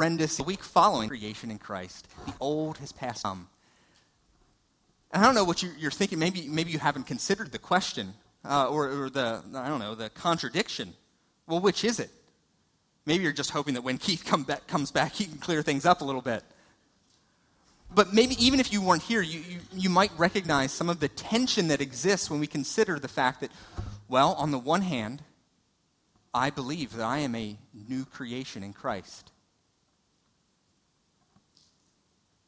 horrendous week following creation in Christ. The old has passed on. I don't know what you're thinking. Maybe, maybe you haven't considered the question uh, or, or the, I don't know, the contradiction. Well, which is it? Maybe you're just hoping that when Keith come back, comes back, he can clear things up a little bit. But maybe even if you weren't here, you, you, you might recognize some of the tension that exists when we consider the fact that, well, on the one hand, I believe that I am a new creation in Christ.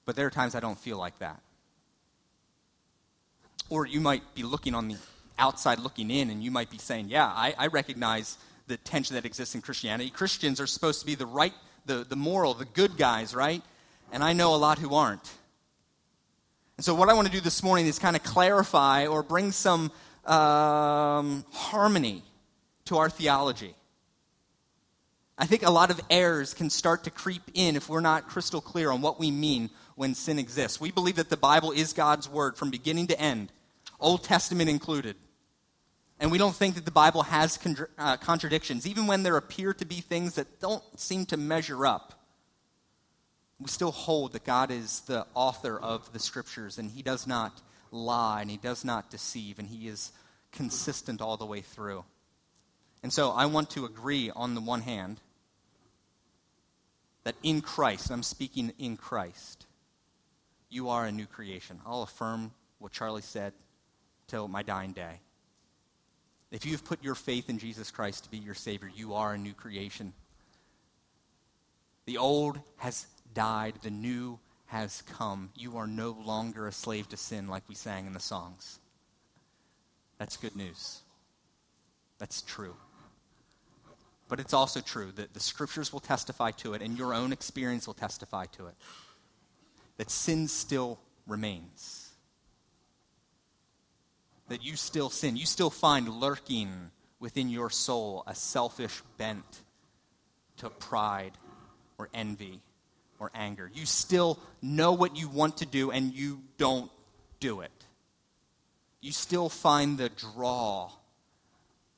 But there are times I don't feel like that. Or you might be looking on the outside looking in, and you might be saying, Yeah, I, I recognize the tension that exists in Christianity. Christians are supposed to be the right, the, the moral, the good guys, right? And I know a lot who aren't. And so, what I want to do this morning is kind of clarify or bring some um, harmony to our theology. I think a lot of errors can start to creep in if we're not crystal clear on what we mean when sin exists. We believe that the Bible is God's word from beginning to end, Old Testament included. And we don't think that the Bible has con- uh, contradictions, even when there appear to be things that don't seem to measure up. We still hold that God is the author of the scriptures, and He does not lie, and He does not deceive, and He is consistent all the way through. And so I want to agree on the one hand that in Christ, I'm speaking in Christ, you are a new creation. I'll affirm what Charlie said till my dying day. If you've put your faith in Jesus Christ to be your Savior, you are a new creation. The old has died, the new has come. You are no longer a slave to sin like we sang in the songs. That's good news. That's true. But it's also true that the scriptures will testify to it, and your own experience will testify to it, that sin still remains. That you still sin. You still find lurking within your soul a selfish bent to pride or envy or anger. You still know what you want to do, and you don't do it. You still find the draw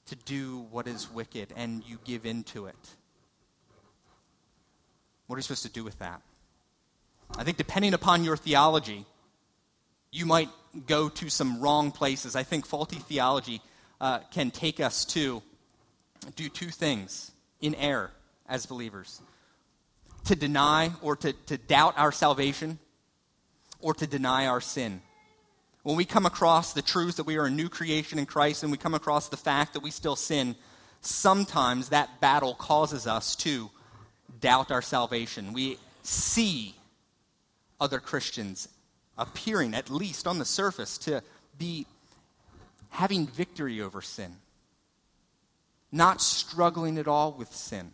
to do what is wicked and you give in to it. What are you supposed to do with that? I think depending upon your theology, you might go to some wrong places. I think faulty theology uh, can take us to do two things in error as believers to deny or to, to doubt our salvation or to deny our sin when we come across the truth that we are a new creation in Christ and we come across the fact that we still sin, sometimes that battle causes us to doubt our salvation. We see other Christians appearing, at least on the surface, to be having victory over sin, not struggling at all with sin.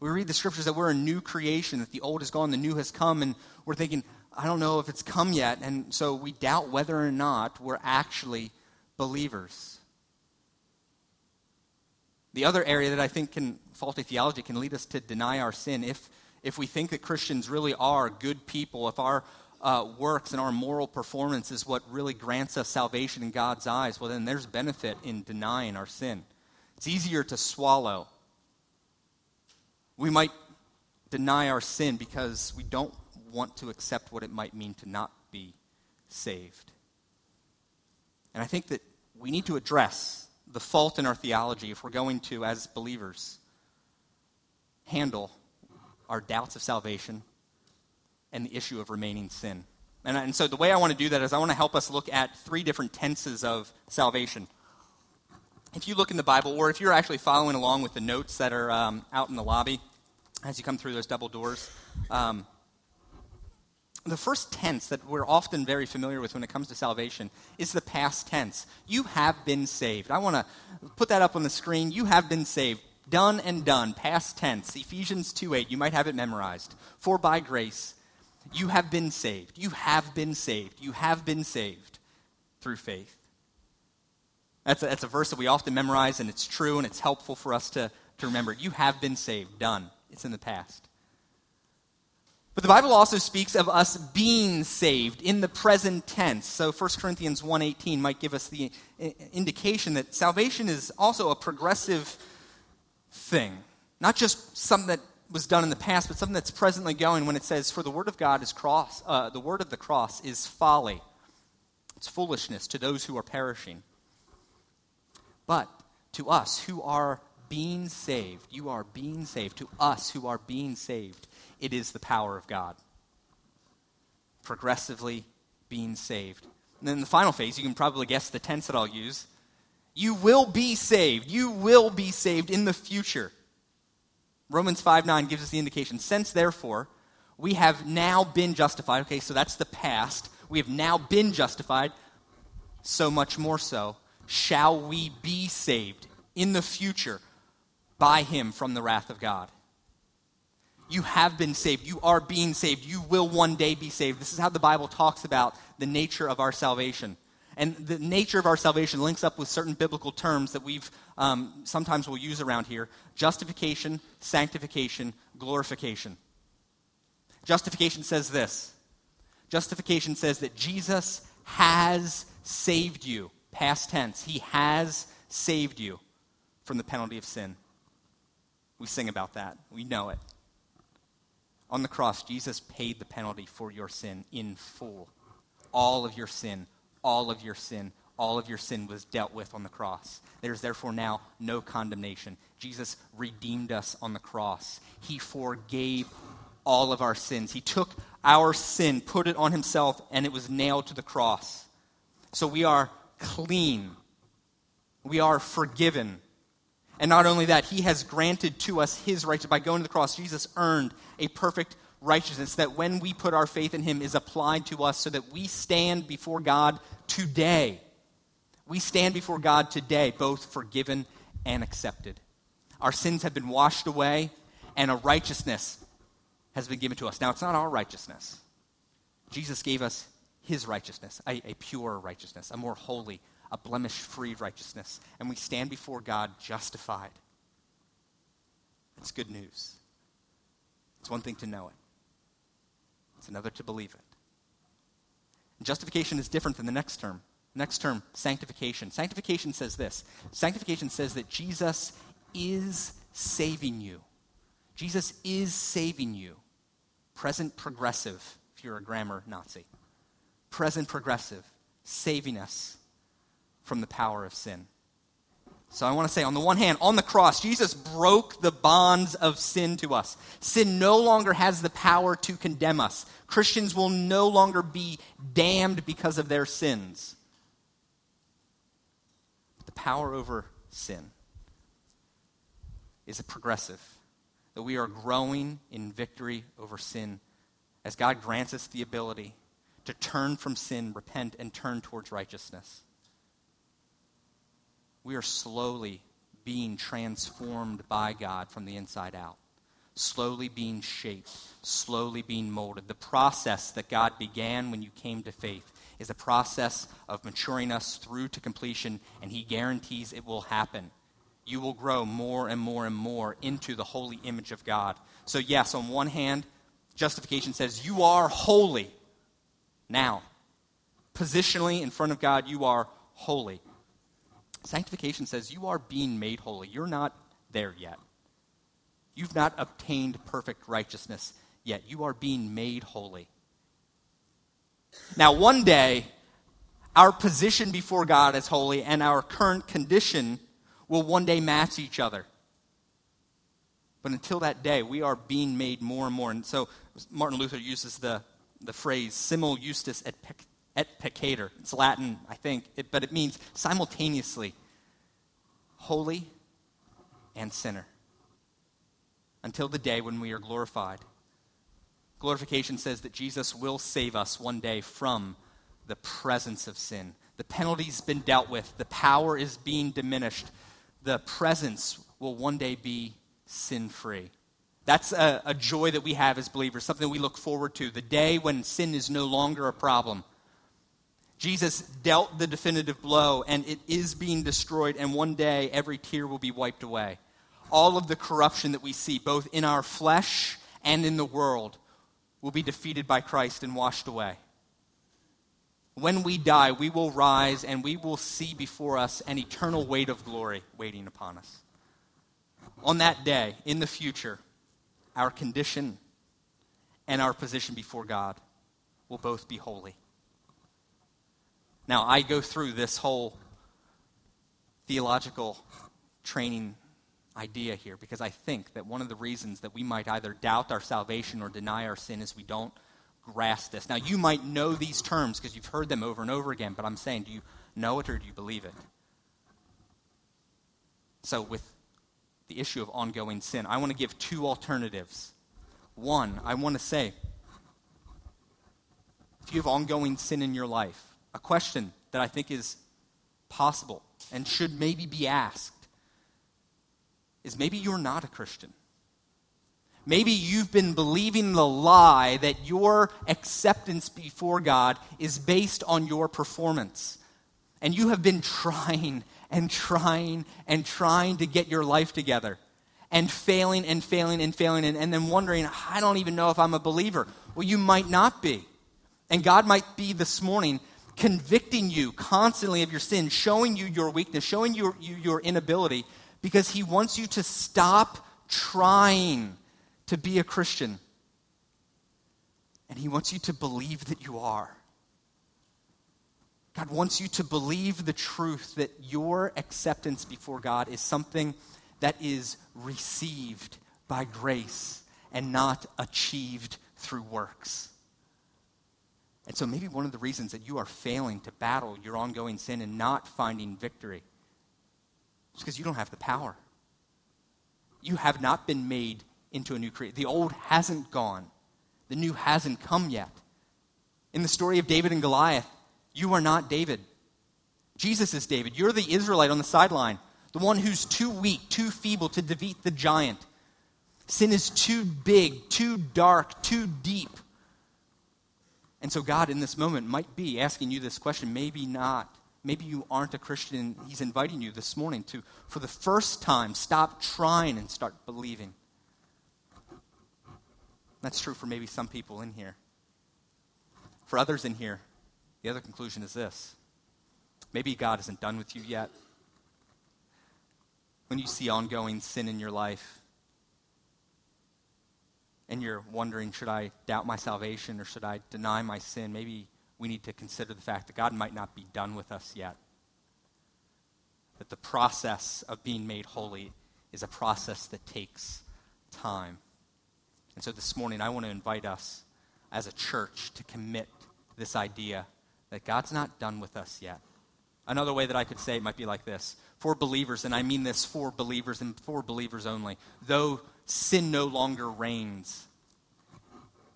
We read the scriptures that we're a new creation, that the old is gone, the new has come, and we're thinking, I don't know if it's come yet. And so we doubt whether or not we're actually believers. The other area that I think can, faulty theology can lead us to deny our sin. If, if we think that Christians really are good people, if our uh, works and our moral performance is what really grants us salvation in God's eyes, well, then there's benefit in denying our sin. It's easier to swallow. We might deny our sin because we don't want to accept what it might mean to not be saved. And I think that we need to address the fault in our theology if we're going to, as believers, handle our doubts of salvation and the issue of remaining sin. And, and so the way I want to do that is I want to help us look at three different tenses of salvation. If you look in the Bible, or if you're actually following along with the notes that are um, out in the lobby as you come through those double doors, um, the first tense that we're often very familiar with when it comes to salvation is the past tense. You have been saved. I want to put that up on the screen. You have been saved. Done and done. Past tense. Ephesians 2 8. You might have it memorized. For by grace, you have been saved. You have been saved. You have been saved through faith. That's a, that's a verse that we often memorize, and it's true, and it's helpful for us to, to remember. You have been saved. Done. It's in the past. But the Bible also speaks of us being saved in the present tense. So 1 Corinthians 1:18 might give us the uh, indication that salvation is also a progressive thing, not just something that was done in the past, but something that's presently going when it says, For the word of God is cross, uh, the word of the cross is folly. It's foolishness to those who are perishing. But to us who are being saved, you are being saved. To us who are being saved, it is the power of God. Progressively being saved. And then the final phase, you can probably guess the tense that I'll use. You will be saved. You will be saved in the future. Romans 5 9 gives us the indication. Since, therefore, we have now been justified. Okay, so that's the past. We have now been justified. So much more so, shall we be saved in the future by him from the wrath of God. You have been saved. You are being saved. You will one day be saved. This is how the Bible talks about the nature of our salvation. And the nature of our salvation links up with certain biblical terms that we've um, sometimes will use around here justification, sanctification, glorification. Justification says this Justification says that Jesus has saved you. Past tense. He has saved you from the penalty of sin. We sing about that. We know it. On the cross, Jesus paid the penalty for your sin in full. All of your sin, all of your sin, all of your sin was dealt with on the cross. There's therefore now no condemnation. Jesus redeemed us on the cross. He forgave all of our sins. He took our sin, put it on himself, and it was nailed to the cross. So we are clean. We are forgiven. And not only that, he has granted to us his righteousness. By going to the cross, Jesus earned a perfect righteousness that when we put our faith in him is applied to us so that we stand before God today. We stand before God today, both forgiven and accepted. Our sins have been washed away, and a righteousness has been given to us. Now, it's not our righteousness. Jesus gave us his righteousness, a, a pure righteousness, a more holy, a blemish free righteousness, and we stand before God justified. That's good news. It's one thing to know it, it's another to believe it. And justification is different than the next term. Next term, sanctification. Sanctification says this Sanctification says that Jesus is saving you. Jesus is saving you. Present progressive, if you're a grammar Nazi. Present progressive, saving us from the power of sin. So I want to say, on the one hand, on the cross, Jesus broke the bonds of sin to us. Sin no longer has the power to condemn us. Christians will no longer be damned because of their sins. But The power over sin is a progressive, that we are growing in victory over sin as God grants us the ability to turn from sin, repent, and turn towards righteousness we are slowly being transformed by God from the inside out, slowly being shaped, slowly being molded. The process that God began when you came to faith is a process of maturing us through to completion, and He guarantees it will happen. You will grow more and more and more into the holy image of God. So, yes, on one hand, justification says you are holy now. Positionally in front of God, you are holy. Sanctification says you are being made holy. You're not there yet. You've not obtained perfect righteousness yet. You are being made holy. Now, one day, our position before God as holy and our current condition will one day match each other. But until that day, we are being made more and more. And so Martin Luther uses the, the phrase simul justus et et peccator. It's Latin, I think, it, but it means simultaneously holy and sinner until the day when we are glorified. Glorification says that Jesus will save us one day from the presence of sin. The penalty's been dealt with, the power is being diminished. The presence will one day be sin free. That's a, a, joy that we have as believers, something we look forward to. The day when sin is no longer a problem, Jesus dealt the definitive blow, and it is being destroyed, and one day every tear will be wiped away. All of the corruption that we see, both in our flesh and in the world, will be defeated by Christ and washed away. When we die, we will rise and we will see before us an eternal weight of glory waiting upon us. On that day, in the future, our condition and our position before God will both be holy. Now, I go through this whole theological training idea here because I think that one of the reasons that we might either doubt our salvation or deny our sin is we don't grasp this. Now, you might know these terms because you've heard them over and over again, but I'm saying, do you know it or do you believe it? So, with the issue of ongoing sin, I want to give two alternatives. One, I want to say, if you have ongoing sin in your life, a question that I think is possible and should maybe be asked is maybe you're not a Christian. Maybe you've been believing the lie that your acceptance before God is based on your performance. And you have been trying and trying and trying to get your life together and failing and failing and failing and, and then wondering, I don't even know if I'm a believer. Well, you might not be. And God might be this morning convicting you constantly of your sin, showing you your weakness, showing you, you your inability, because He wants you to stop trying to be a Christian. And He wants you to believe that you are. God wants you to believe the truth that your acceptance before God is something that is received by grace and not achieved through works. And so, maybe one of the reasons that you are failing to battle your ongoing sin and not finding victory is because you don't have the power. You have not been made into a new creation. The old hasn't gone, the new hasn't come yet. In the story of David and Goliath, you are not David. Jesus is David. You're the Israelite on the sideline, the one who's too weak, too feeble to defeat the giant. Sin is too big, too dark, too deep. And so, God, in this moment, might be asking you this question. Maybe not. Maybe you aren't a Christian. He's inviting you this morning to, for the first time, stop trying and start believing. That's true for maybe some people in here. For others in here, the other conclusion is this maybe God isn't done with you yet. When you see ongoing sin in your life, and you're wondering, should I doubt my salvation or should I deny my sin? Maybe we need to consider the fact that God might not be done with us yet. That the process of being made holy is a process that takes time. And so this morning, I want to invite us as a church to commit this idea that God's not done with us yet. Another way that I could say it might be like this for believers, and I mean this for believers and for believers only, though sin no longer reigns,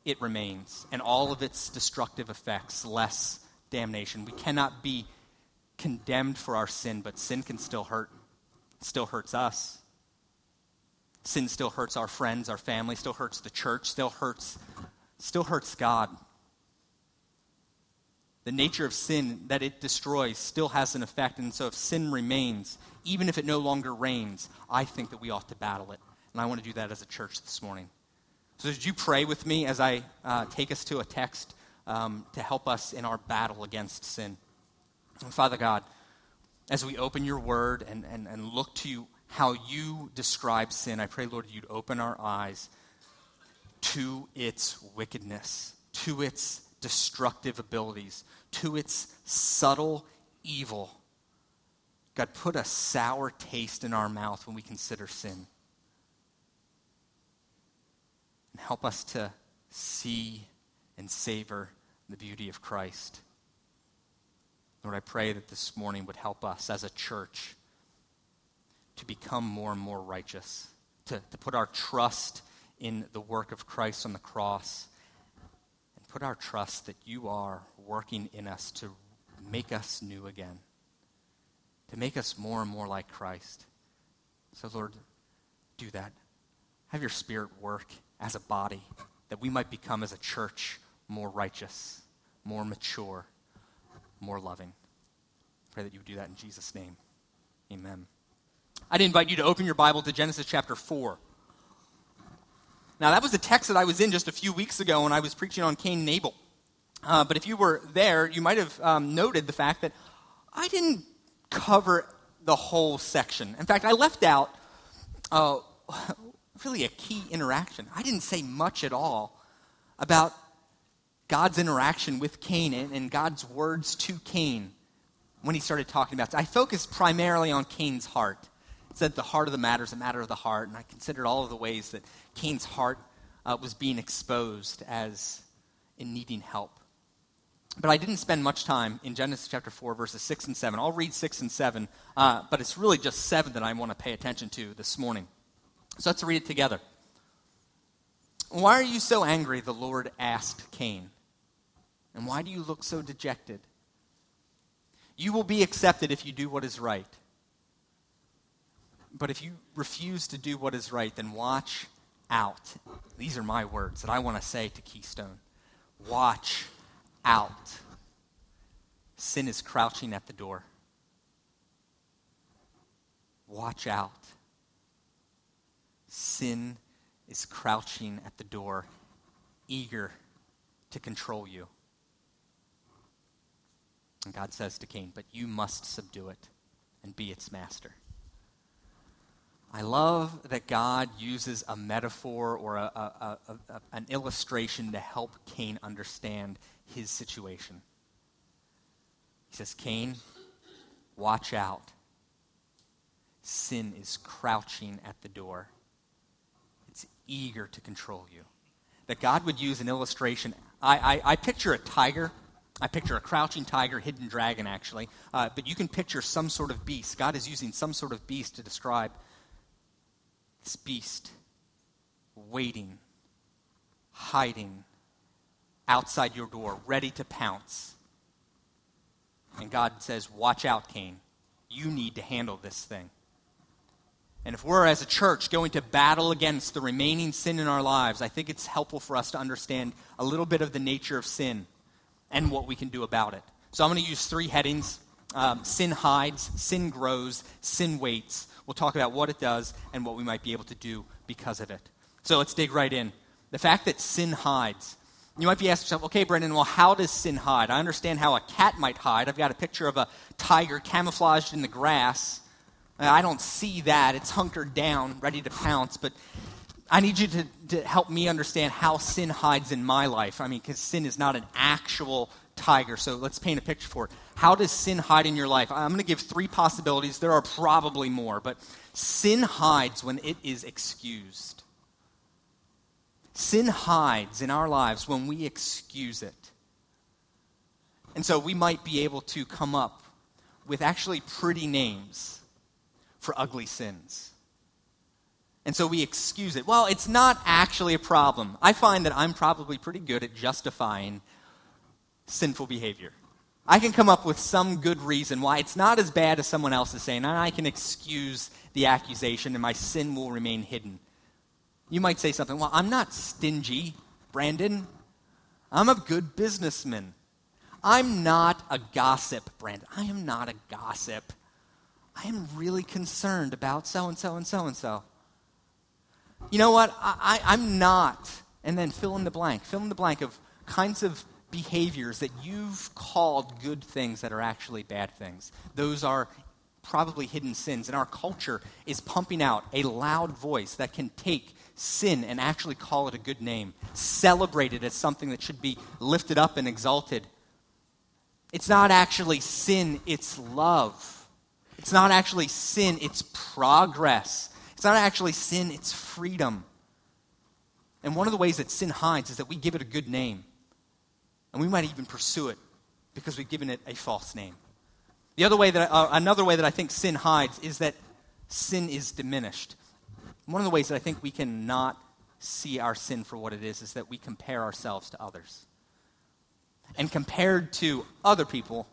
it remains, and all of its destructive effects, less damnation. We cannot be condemned for our sin, but sin can still hurt, still hurts us. Sin still hurts our friends, our family, still hurts the church, still hurts, still hurts God the nature of sin that it destroys still has an effect. And so if sin remains, even if it no longer reigns, I think that we ought to battle it. And I want to do that as a church this morning. So, did you pray with me as I uh, take us to a text um, to help us in our battle against sin? And Father God, as we open your word and, and, and look to you, how you describe sin, I pray, Lord, you'd open our eyes to its wickedness, to its destructive abilities, to its subtle evil. God, put a sour taste in our mouth when we consider sin. And help us to see and savor the beauty of Christ. Lord, I pray that this morning would help us as a church to become more and more righteous, to, to put our trust in the work of Christ on the cross and put our trust that you are working in us to make us new again, to make us more and more like Christ. So, Lord, do that. Have your Spirit work as a body, that we might become as a church more righteous, more mature, more loving. Pray that you would do that in Jesus' name. Amen. I'd invite you to open your Bible to Genesis chapter 4. Now, that was a text that I was in just a few weeks ago when I was preaching on Cain and Abel. Uh, but if you were there, you might have um, noted the fact that I didn't cover the whole section. In fact, I left out uh, really a key interaction. I didn't say much at all about God's interaction with Cain and, God's words to Cain when he started talking about it. I focused primarily on Cain's heart. It said the heart of the matter is a matter of the heart, and I considered all of the ways that Cain's heart uh, was being exposed as in needing help. But I didn't spend much time in Genesis chapter 4, verses 6 and 7. I'll read 6 and 7, uh, but it's really just 7 that I want to pay attention to this morning. So let's read it together. Why are you so angry? The Lord asked Cain. And why do you look so dejected? You will be accepted if you do what is right. But if you refuse to do what is right, then watch out. These are my words that I want to say to Keystone. Watch out. Sin is crouching at the door. Watch out. Sin is crouching at the door, eager to control you. And God says to Cain, But you must subdue it and be its master. I love that God uses a metaphor or a, a, a, an illustration to help Cain understand his situation. He says, Cain, watch out. Sin is crouching at the door, eager to control you. That God would use an illustration. I, I, I picture a tiger I picture a crouching tiger, hidden dragon, actually. Uh, but you can picture some sort of beast. God is using some sort of beast to describe this beast waiting, hiding outside your door, ready to pounce. And God says, Watch out, Cain. You need to handle this thing. And if we're, as a church, going to battle against the remaining sin in our lives, I think it's helpful for us to understand a little bit of the nature of sin and what we can do about it. So I'm going to use three headings um, sin hides, sin grows, sin waits. We'll talk about what it does and what we might be able to do because of it. So let's dig right in. The fact that sin hides. You might be asking yourself, okay, Brendan, well, how does sin hide? I understand how a cat might hide. I've got a picture of a tiger camouflaged in the grass. Uh, I don't see that. It's hunkered down, ready to pounce. But I need you to, to help me understand how sin hides in my life. I mean, because sin is not an actual tiger. So let's paint a picture for it. How does sin hide in your life? I'm going to give three possibilities. There are probably more, but sin hides when it is excused. Sin hides in our lives when we excuse it. And so we might be able to come up with actually pretty names for ugly sins. And so we excuse it. Well, it's not actually a problem. I find that I'm probably pretty good at justifying sinful behavior. I can come up with some good reason why it's not as bad as someone else is saying, and I can excuse the accusation and my sin will remain hidden. You might say something, well, I'm not stingy, Brandon. I'm a good businessman. I'm not a gossip, Brandon. I am not a gossip. I am really concerned about so and so and so and so you know what? I, I, I'm not. And then fill in the blank. Fill in the blank of kinds of behaviors that you've called good things that are actually bad things. Those are probably hidden sins. And our culture is pumping out a loud voice that can take sin and actually call it a good name, celebrate it as something that should be lifted up and exalted. It's not actually sin, it's love. It's not actually sin, it's progress. It's not actually sin, it's freedom. And one of the ways that sin hides is that we give it a good name. And we might even pursue it because we've given it a false name. The other way that, uh, another way that I think sin hides is that sin is diminished. One of the ways that I think we cannot see our sin for what it is is that we compare ourselves to others. And compared to other people,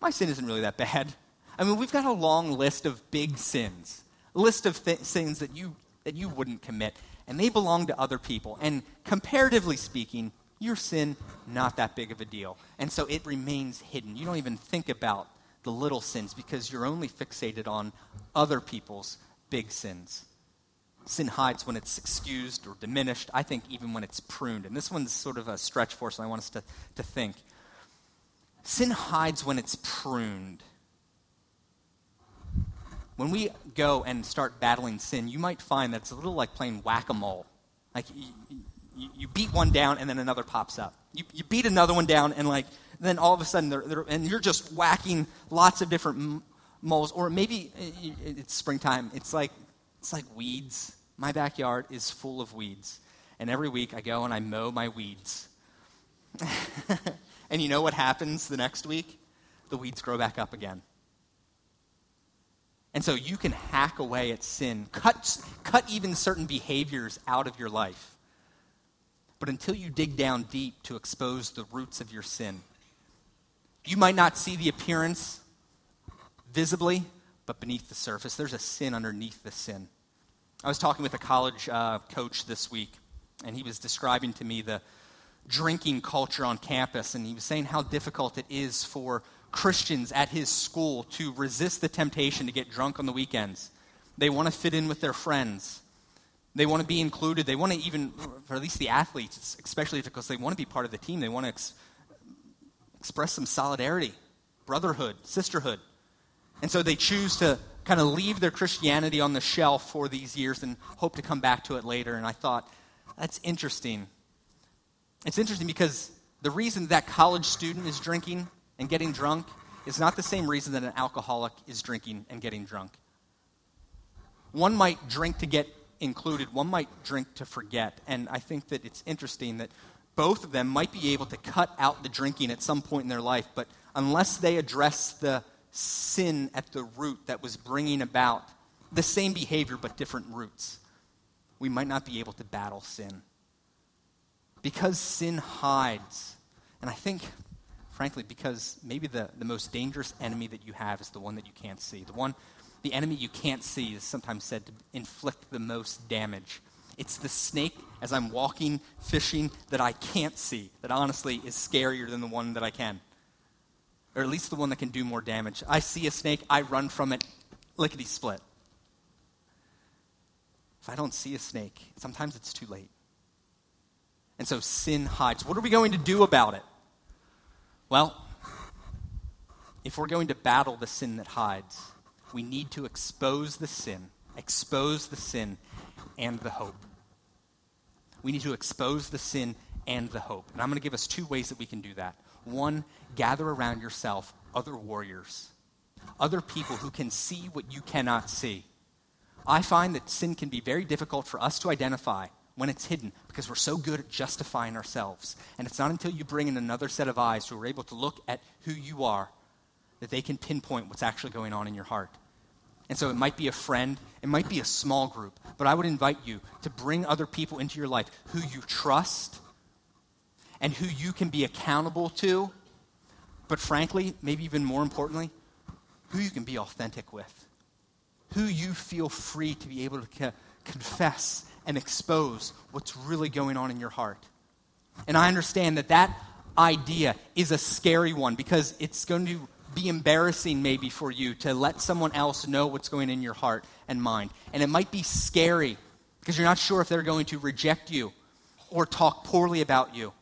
my sin isn't really that bad. I mean, we've got a long list of big sins, a list of th- sins that you, that you wouldn't commit, and they belong to other people. And comparatively speaking, your sin, not that big of a deal. And so it remains hidden. You don't even think about the little sins because you're only fixated on other people's big sins. Sin hides when it's excused or diminished, I think even when it's pruned. And this one's sort of a stretch for us, and I want us to, to think. Sin hides when it's pruned. when we go and start battling sin, you might find that it's a little like playing whack a mole. Like you, you, beat one down and then another pops up. You, you beat another one down and like then all of a sudden they're, they're, and you're just whacking lots of different m- moles. Or maybe it's springtime. It's like it's like weeds. My backyard is full of weeds, and every week I go and I mow my weeds. and you know what happens the next week? The weeds grow back up again. And so you can hack away at sin, cut, cut even certain behaviors out of your life. But until you dig down deep to expose the roots of your sin, you might not see the appearance visibly, but beneath the surface, there's a sin underneath the sin. I was talking with a college uh, coach this week, and he was describing to me the drinking culture on campus, and he was saying how difficult it is for Christians at his school to resist the temptation to get drunk on the weekends. They want to fit in with their friends. They want to be included. They want to even, for at least the athletes, especially because they want to be part of the team, they want to ex- express some solidarity, brotherhood, sisterhood. And so they choose to kind of leave their Christianity on the shelf for these years and hope to come back to it later. And I thought, that's interesting. It's interesting because the reason that college student is drinking and getting drunk is not the same reason that an alcoholic is drinking and getting drunk. One might drink to get included, one might drink to forget. And I think that it's interesting that both of them might be able to cut out the drinking at some point in their life, but unless they address the sin at the root that was bringing about the same behavior but different roots, we might not be able to battle sin. Because sin hides, and I think frankly, because maybe the, the most dangerous enemy that you have is the one that you can't see. The one, the enemy you can't see is sometimes said to inflict the most damage. It's the snake as I'm walking, fishing, that I can't see, that honestly is scarier than the one that I can. Or at least the one that can do more damage. I see a snake, I run from it, lickety split. If I don't see a snake, sometimes it's too late. And so sin hides. What are we going to do about it? Well, if we're going to battle the sin that hides, we need to expose the sin, expose the sin and the hope. We need to expose the sin and the hope. And I'm going to give us two ways that we can do that. One, gather around yourself other warriors, other people who can see what you cannot see. I find that sin can be very difficult for us to identify when it's hidden because we're so good at justifying ourselves. And it's not until you bring in another set of eyes who are able to look at who you are that they can pinpoint what's actually going on in your heart. And so it might be a friend, it might be a small group, but I would invite you to bring other people into your life who you trust and who you can be accountable to, but frankly, maybe even more importantly, who you can be authentic with, who you feel free to be able to co- confess and expose what's really going on in your heart. And I understand that that idea is a scary one because it's going to be embarrassing maybe for you to let someone else know what's going in your heart and mind. And it might be scary because you're not sure if they're going to reject you or talk poorly about you.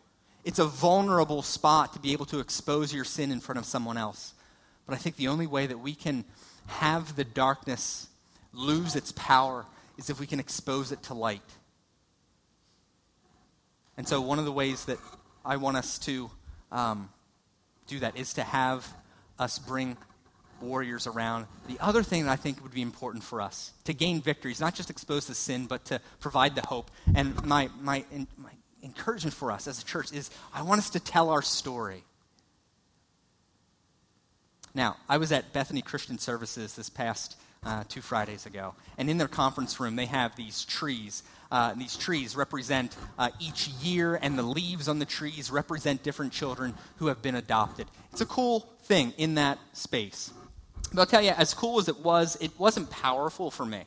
It's a vulnerable spot to be able to expose your sin in front of someone else. But I think the only way that we can have the darkness lose its power is if we can expose it to light. And so, one of the ways that I want us to um, do that is to have us bring warriors around. The other thing that I think would be important for us to gain victories, not just expose the sin, but to provide the hope. And my, my, my encouragement for us as a church is I want us to tell our story. Now, I was at Bethany Christian Services this past uh, two Fridays ago. And in their conference room, they have these trees. Uh, these trees represent uh, each year, and the leaves on the trees represent different children who have been adopted. It's a cool thing in that space. But I'll tell you, as cool as it was, it wasn't powerful for me.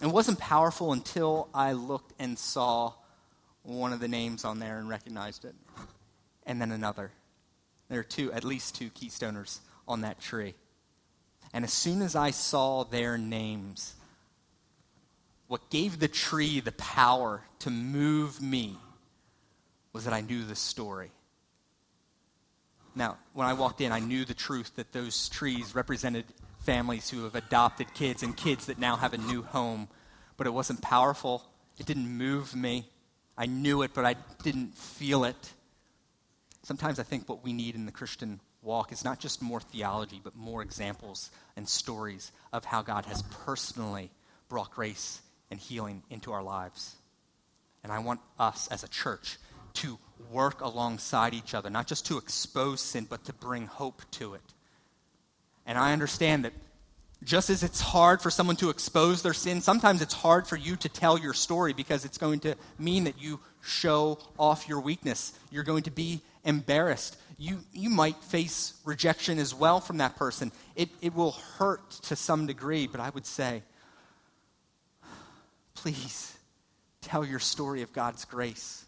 It wasn't powerful until I looked and saw one of the names on there and recognized it. And then another. There are two, at least two Keystoners on that tree. And as soon as I saw their names, what gave the tree the power to move me was that I knew the story. Now, when I walked in, I knew the truth that those trees represented families who have adopted kids and kids that now have a new home. But it wasn't powerful. It didn't move me. I knew it, but I didn't feel it. Sometimes I think what we need in the Christian walk is not just more theology, but more examples and stories of how God has personally brought grace and healing into our lives. And I want us as a church to work alongside each other, not just to expose sin, but to bring hope to it. And I understand that just as it's hard for someone to expose their sin, sometimes it's hard for you to tell your story because it's going to mean that you show off your weakness. You're going to be embarrassed. You, you might face rejection as well from that person. It, it will hurt to some degree, but I would say, please tell your story of God's grace.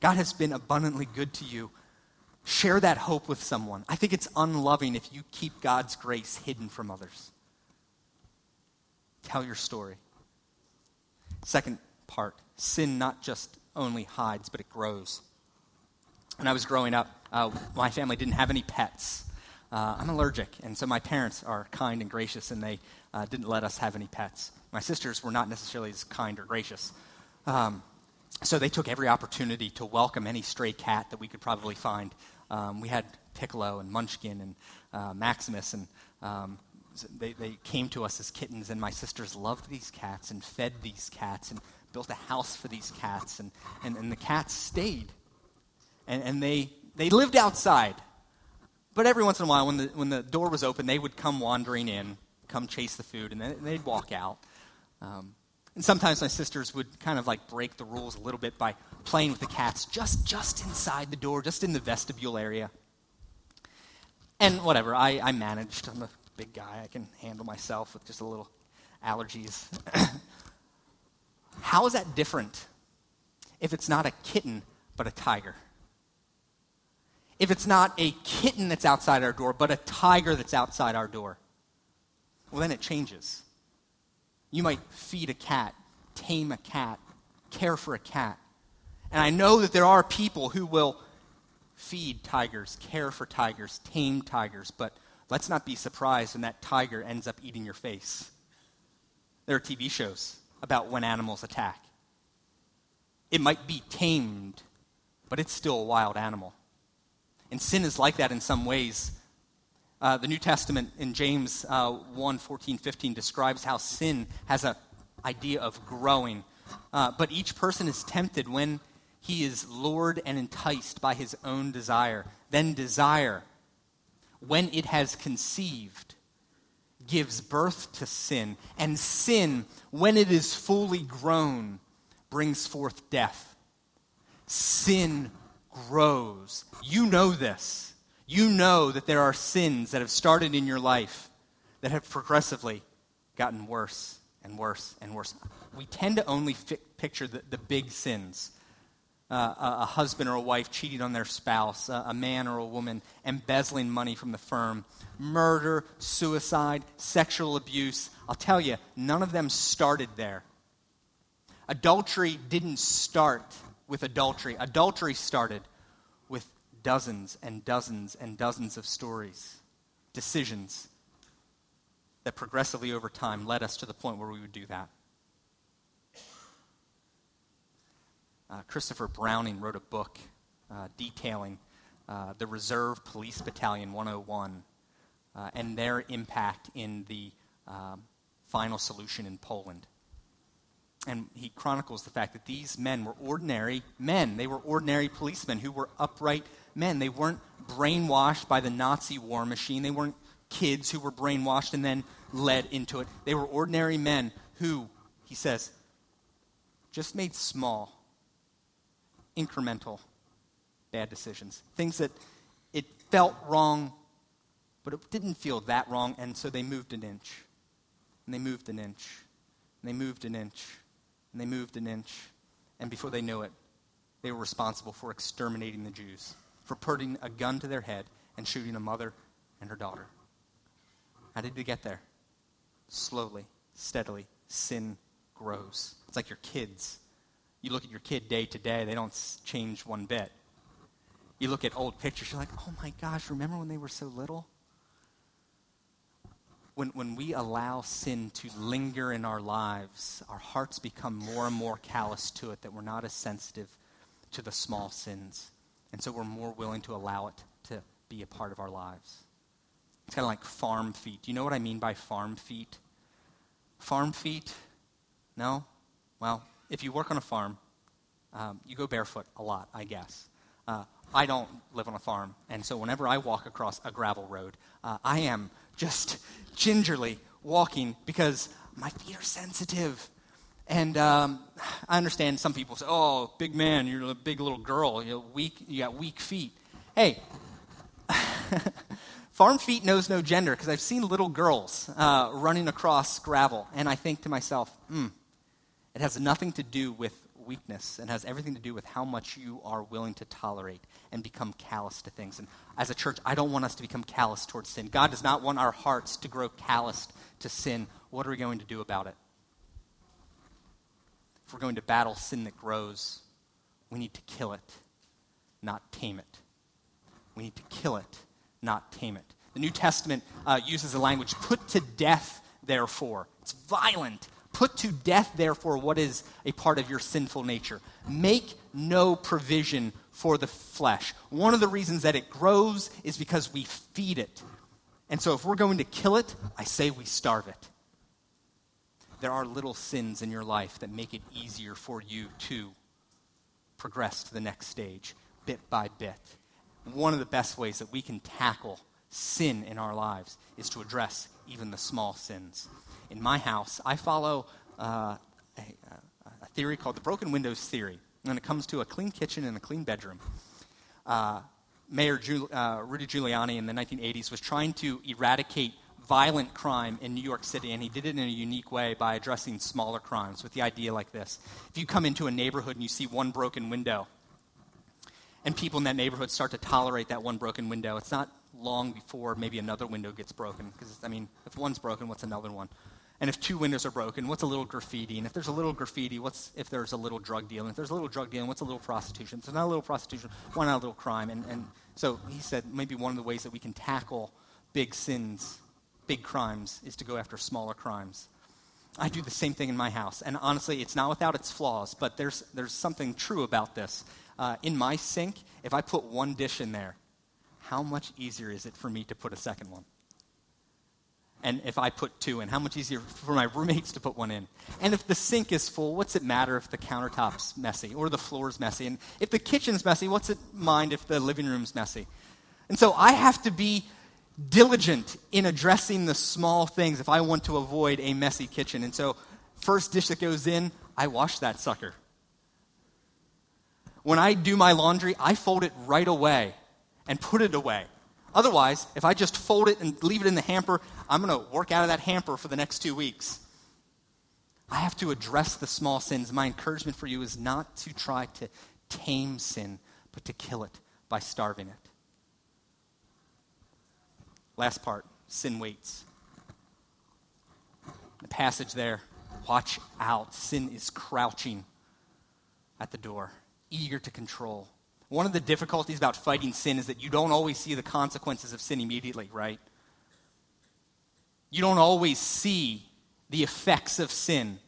God has been abundantly good to you. Share that hope with someone. I think it's unloving if you keep God's grace hidden from others. Tell your story. Second part sin not just only hides, but it grows. When I was growing up, uh, my family didn't have any pets. Uh, I'm allergic, and so my parents are kind and gracious, and they uh, didn't let us have any pets. My sisters were not necessarily as kind or gracious. Um, so they took every opportunity to welcome any stray cat that we could probably find. Um, we had Piccolo and Munchkin and uh, Maximus, and um, they, they came to us as kittens, and my sisters loved these cats and fed these cats and built a house for these cats, and, and, and the cats stayed. And, and they, they lived outside. But every once in a while, when the, when the door was open, they would come wandering in, come chase the food, and then they'd walk out. Um, and sometimes my sisters would kind of like break the rules a little bit by playing with the cats just, just inside the door, just in the vestibule area. And whatever, I, I managed. I'm a big guy. I can handle myself with just a little allergies. How is that different if it's not a kitten, but a tiger? If it's not a kitten that's outside our door, but a tiger that's outside our door? Well, then it changes. You might feed a cat, tame a cat, care for a cat. And I know that there are people who will feed tigers, care for tigers, tame tigers, but let's not be surprised when that tiger ends up eating your face. There are TV shows about when animals attack. It might be tamed, but it's still a wild animal. And sin is like that in some ways. Uh, the New Testament in James uh, 1 14, 15 describes how sin has an idea of growing. Uh, but each person is tempted when he is lured and enticed by his own desire. Then desire, when it has conceived, gives birth to sin. And sin, when it is fully grown, brings forth death. Sin grows. You know this you know that there are sins that have started in your life that have progressively gotten worse and worse and worse. We tend to only fi- picture the, the, big sins uh, a, a, husband or a wife cheating on their spouse, uh, a man or a woman embezzling money from the firm, murder, suicide, sexual abuse. I'll tell you, none of them started there. Adultery didn't start with adultery, adultery started with dozens and dozens and dozens of stories, decisions that progressively over time led us to the point where we would do that. Uh, Christopher Browning wrote a book uh, detailing uh, the Reserve Police Battalion 101 uh, and their impact in the um, final solution in Poland. And he chronicles the fact that these men were ordinary men. They were ordinary policemen who were upright men. They weren't brainwashed by the Nazi war machine. They weren't kids who were brainwashed and then led into it. They were ordinary men who, he says, just made small, incremental bad decisions. Things that it felt wrong, but it didn't feel that wrong, and so they moved an inch. And they moved an inch. And they moved an inch. And they moved an inch. And before they knew it, they were responsible for exterminating the Jews for putting a gun to their head and shooting a mother and her daughter. How did we get there? Slowly, steadily, sin grows. It's like your kids. You look at your kid day to day, they don't change one bit. You look at old pictures, you're like, oh my gosh, remember when they were so little? When, when we allow sin to linger in our lives, our hearts become more and more callous to it, that we're not as sensitive to the small sins. And so we're more willing to allow it to be a part of our lives. It's kind of like farm feet. Do you know what I mean by farm feet? Farm feet? No? Well, if you work on a farm, um, you go barefoot a lot, I guess. Uh, I don't live on a farm, and so whenever I walk across a gravel road, uh, I am just gingerly walking because my feet are sensitive. And um, I understand some people say, "Oh, big man, you're a big little girl. You're weak. You got weak feet." Hey, farm feet knows no gender because I've seen little girls uh, running across gravel, and I think to myself, "Hmm, it has nothing to do with weakness and has everything to do with how much you are willing to tolerate and become callous to things. And as a church, I don't want us to become callous towards sin. God does not want our hearts to grow calloused to sin. What are we going to do about it? If we're going to battle sin that grows, we need to kill it, not tame it. We need to kill it, not tame it. The New Testament uh, uses the language put to death, therefore. It's violent. Put to death, therefore, what is a part of your sinful nature. Make no provision for the flesh. One of the reasons that it grows is because we feed it. And so, if we're going to kill it, I say we starve it. There are little sins in your life that make it easier for you to progress to the next stage, bit by bit. One of the best ways that we can tackle sin in our lives is to address even the small sins in my house, I follow uh, a, a, theory called the broken windows theory. When it comes to a clean kitchen and a clean bedroom, uh, Mayor uh, Rudy Giuliani in the 1980s was trying to eradicate violent crime in New York City, and he did it in a unique way by addressing smaller crimes with the idea like this. If you come into a neighborhood and you see one broken window, and people in that neighborhood start to tolerate that one broken window, it's not long before maybe another window gets broken. Because, I mean, if one's broken, what's another one? And if two windows are broken, what's a little graffiti? And if there's a little graffiti, what's if there's a little drug dealing? If there's a little drug dealing, what's a little prostitution? If there's not a little prostitution, why not a little crime? And, and so he said maybe one of the ways that we can tackle big sins, big crimes, is to go after smaller crimes. I do the same thing in my house. And honestly, it's not without its flaws, but there's, there's something true about this. Uh, in my sink, if I put one dish in there, how much easier is it for me to put a second one? And if I put two in? How much easier for my roommates to put one in? And if the sink is full, what's it matter if the countertop's messy or the floor's messy? And if the kitchen's messy, what's it mind if the living room's messy? And so I have to be diligent in addressing the small things if I want to avoid a messy kitchen. And so, first dish that goes in, I wash that sucker. When I do my laundry, I fold it right away and put it away. Otherwise, if I just fold it and leave it in the hamper, I'm going to work out of that hamper for the next two weeks. I have to address the small sins. My encouragement for you is not to try to tame sin, but to kill it by starving it. Last part sin waits. The passage there watch out. Sin is crouching at the door, eager to control. One of the difficulties about fighting sin is that you don't always see the consequences of sin immediately, right? You don't always see the effects of sin.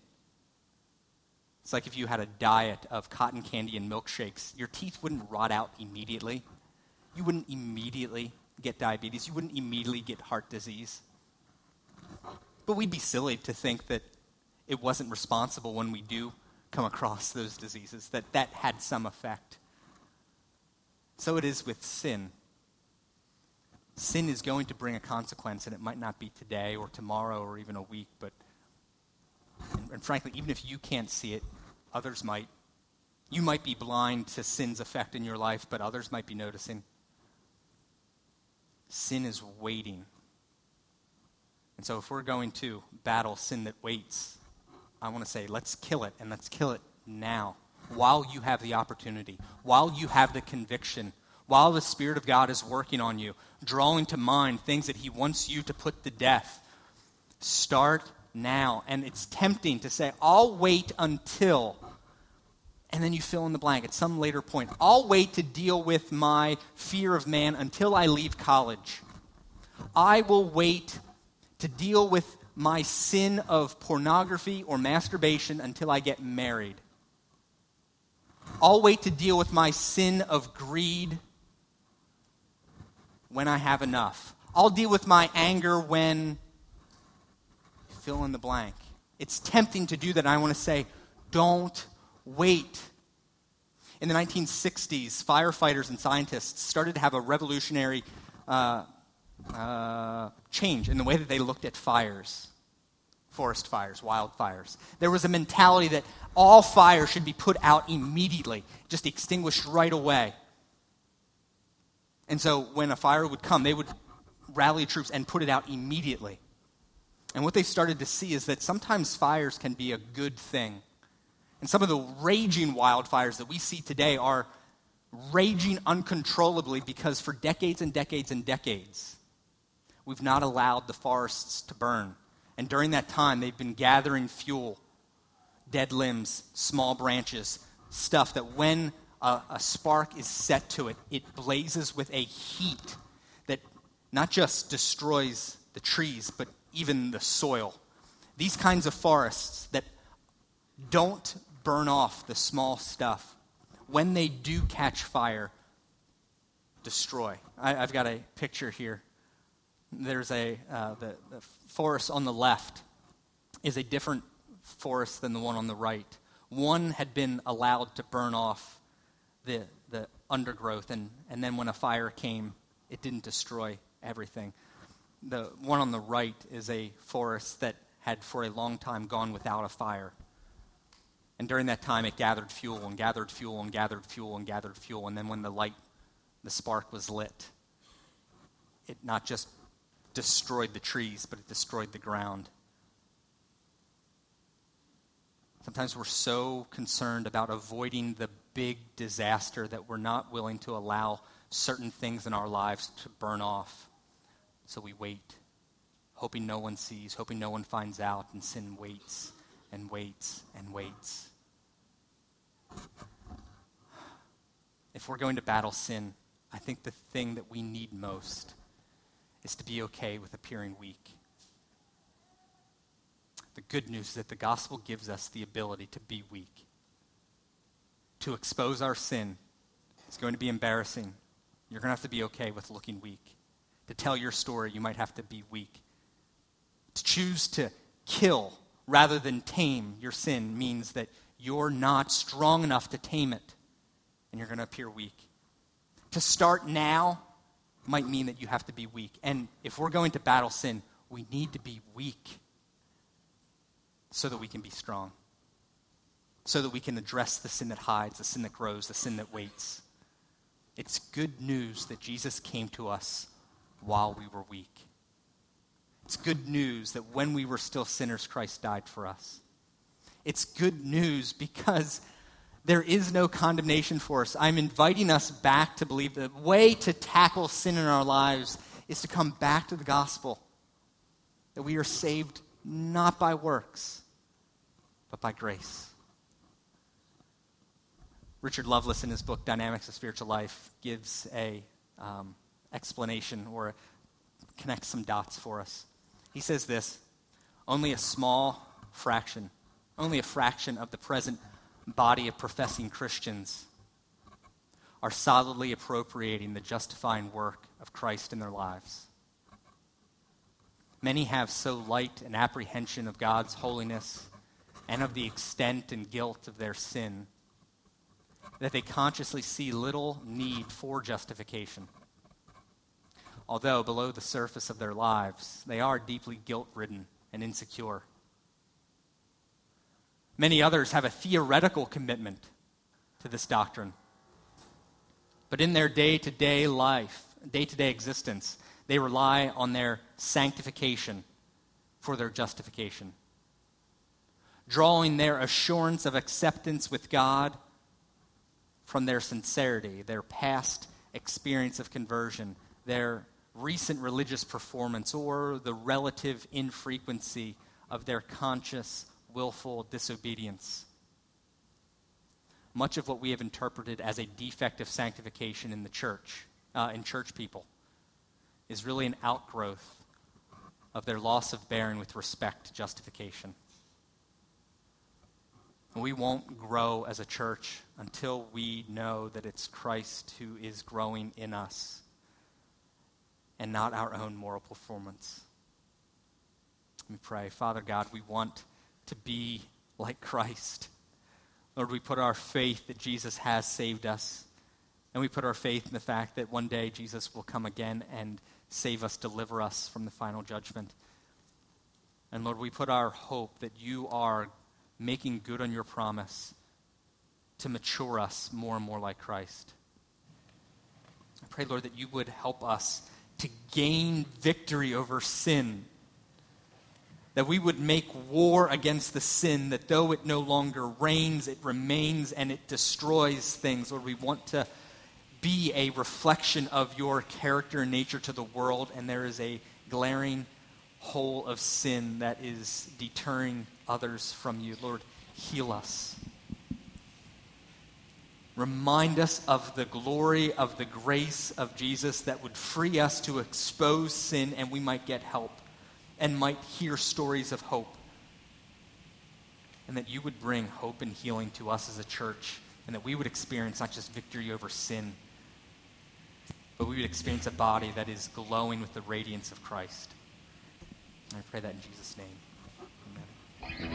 It's like if you had a diet of cotton candy and milkshakes, your teeth wouldn't rot out immediately. You wouldn't immediately get diabetes. You wouldn't immediately get heart disease. But we'd be silly to think that it wasn't responsible when we do come across those diseases, that that had some effect. So it is with sin. Sin is going to bring a consequence, and it might not be today or tomorrow or even a week, but, and, and frankly, even if you can't see it, others might. You might be blind to sin's effect in your life, but others might be noticing. Sin is waiting. And so, if we're going to battle sin that waits, I want to say, let's kill it, and let's kill it now while you have the opportunity, while you have the conviction, while the Spirit of God is working on you, drawing to mind things that He wants you to put to death. Start now. And it's tempting to say, I'll wait until, and then you fill in the blank at some later point. I'll wait to deal with my fear of man until I leave college. I will wait to deal with my sin of pornography or masturbation until I get married. I'll wait to deal with my sin of greed when I have enough. I'll deal with my anger when fill in the blank. It's tempting to do that. I want to say, don't wait. In the 1960s, firefighters and scientists started to have a revolutionary uh, uh, change in the way that they looked at fires forest fires, wildfires. There was a mentality that all fire should be put out immediately, just extinguished right away. And so when a fire would come, they would rally troops and put it out immediately. And what they started to see is that sometimes fires can be a good thing. And some of the raging wildfires that we see today are raging uncontrollably because for decades and decades and decades, we've not allowed the forests to burn. And during that time, they've been gathering fuel, dead limbs, small branches, stuff that when a, a, spark is set to it, it blazes with a heat that not just destroys the trees, but even the soil. These kinds of forests that don't burn off the small stuff, when they do catch fire, destroy. I, have got a picture here. There's a, uh, the, the forest on the left is a different forest than the one on the right. One had been allowed to burn off the, the undergrowth, and, and then when a fire came, it didn't destroy everything. The one on the right is a forest that had for a long time gone without a fire. And during that time, it gathered fuel and gathered fuel and gathered fuel and gathered fuel. And then when the light, the spark was lit, it not just destroyed the trees, but it destroyed the ground. Sometimes we're so concerned about avoiding the big disaster that we're not willing to allow certain things in our lives to burn off. So we wait, hoping no one sees, hoping no one finds out, and sin waits and waits and waits. If we're going to battle sin, I think the thing that we need most is to be okay with appearing weak. The good news is that the gospel gives us the ability to be weak. To expose our sin is going to be embarrassing. You're going to have to be okay with looking weak. To tell your story, you might have to be weak. To choose to kill rather than tame your sin means that you're not strong enough to tame it, and you're going to appear weak. To start now might mean that you have to be weak. And if we're going to battle sin, we need to be weak so that we can be strong, so that we can address the sin that hides, the sin that grows, the sin that waits. It's good news that Jesus came to us while we were weak. It's good news that when we were still sinners, Christ died for us. It's good news because there is no condemnation for us. I'm inviting us back to believe the way to tackle sin in our lives is to come back to the gospel. That we are saved not by works, but by grace. Richard Lovelace, in his book Dynamics of Spiritual Life, gives a um, explanation or connects some dots for us. He says this: only a small fraction, only a fraction of the present body of professing Christians are solidly appropriating the justifying work of Christ in their lives. Many have so light an apprehension of God's holiness and of the extent and guilt of their sin that they consciously see little need for justification. Although below the surface of their lives, they are deeply guilt ridden and insecure. Many others have a theoretical commitment to this doctrine. But in their day to day life, day to day existence, they rely on their sanctification for their justification, drawing their assurance of acceptance with God from their sincerity, their past experience of conversion, their recent religious performance, or the relative infrequency of their conscious willful disobedience. Much of what we have interpreted as a defect of sanctification in the church, uh, in church people, is really an outgrowth of their loss of bearing with respect to justification. We won't grow as a church until we know that it's Christ who is growing in us and not our own moral performance. Let me pray. Father God, we want to be like Christ. Lord, we put our faith that Jesus has saved us, and we put our faith in the fact that one day Jesus will come again and save us, deliver us from the final judgment. And Lord, we put our hope that you are making good on your promise to mature us more and more like Christ. I pray, Lord, that you would help us to gain victory over sin. That we would make war against the sin, that though it no longer reigns, it remains and it destroys things. Lord, we want to be a reflection of your character and nature to the world, and there is a glaring hole of sin that is deterring others from you. Lord, heal us. Remind us of the glory of the grace of Jesus that would free us to expose sin and we might get help and might hear stories of hope. And that you would bring hope and healing to us as a church and that we would experience not just victory over sin, but we would experience a body that is glowing with the radiance of Christ. I pray that in Jesus' name.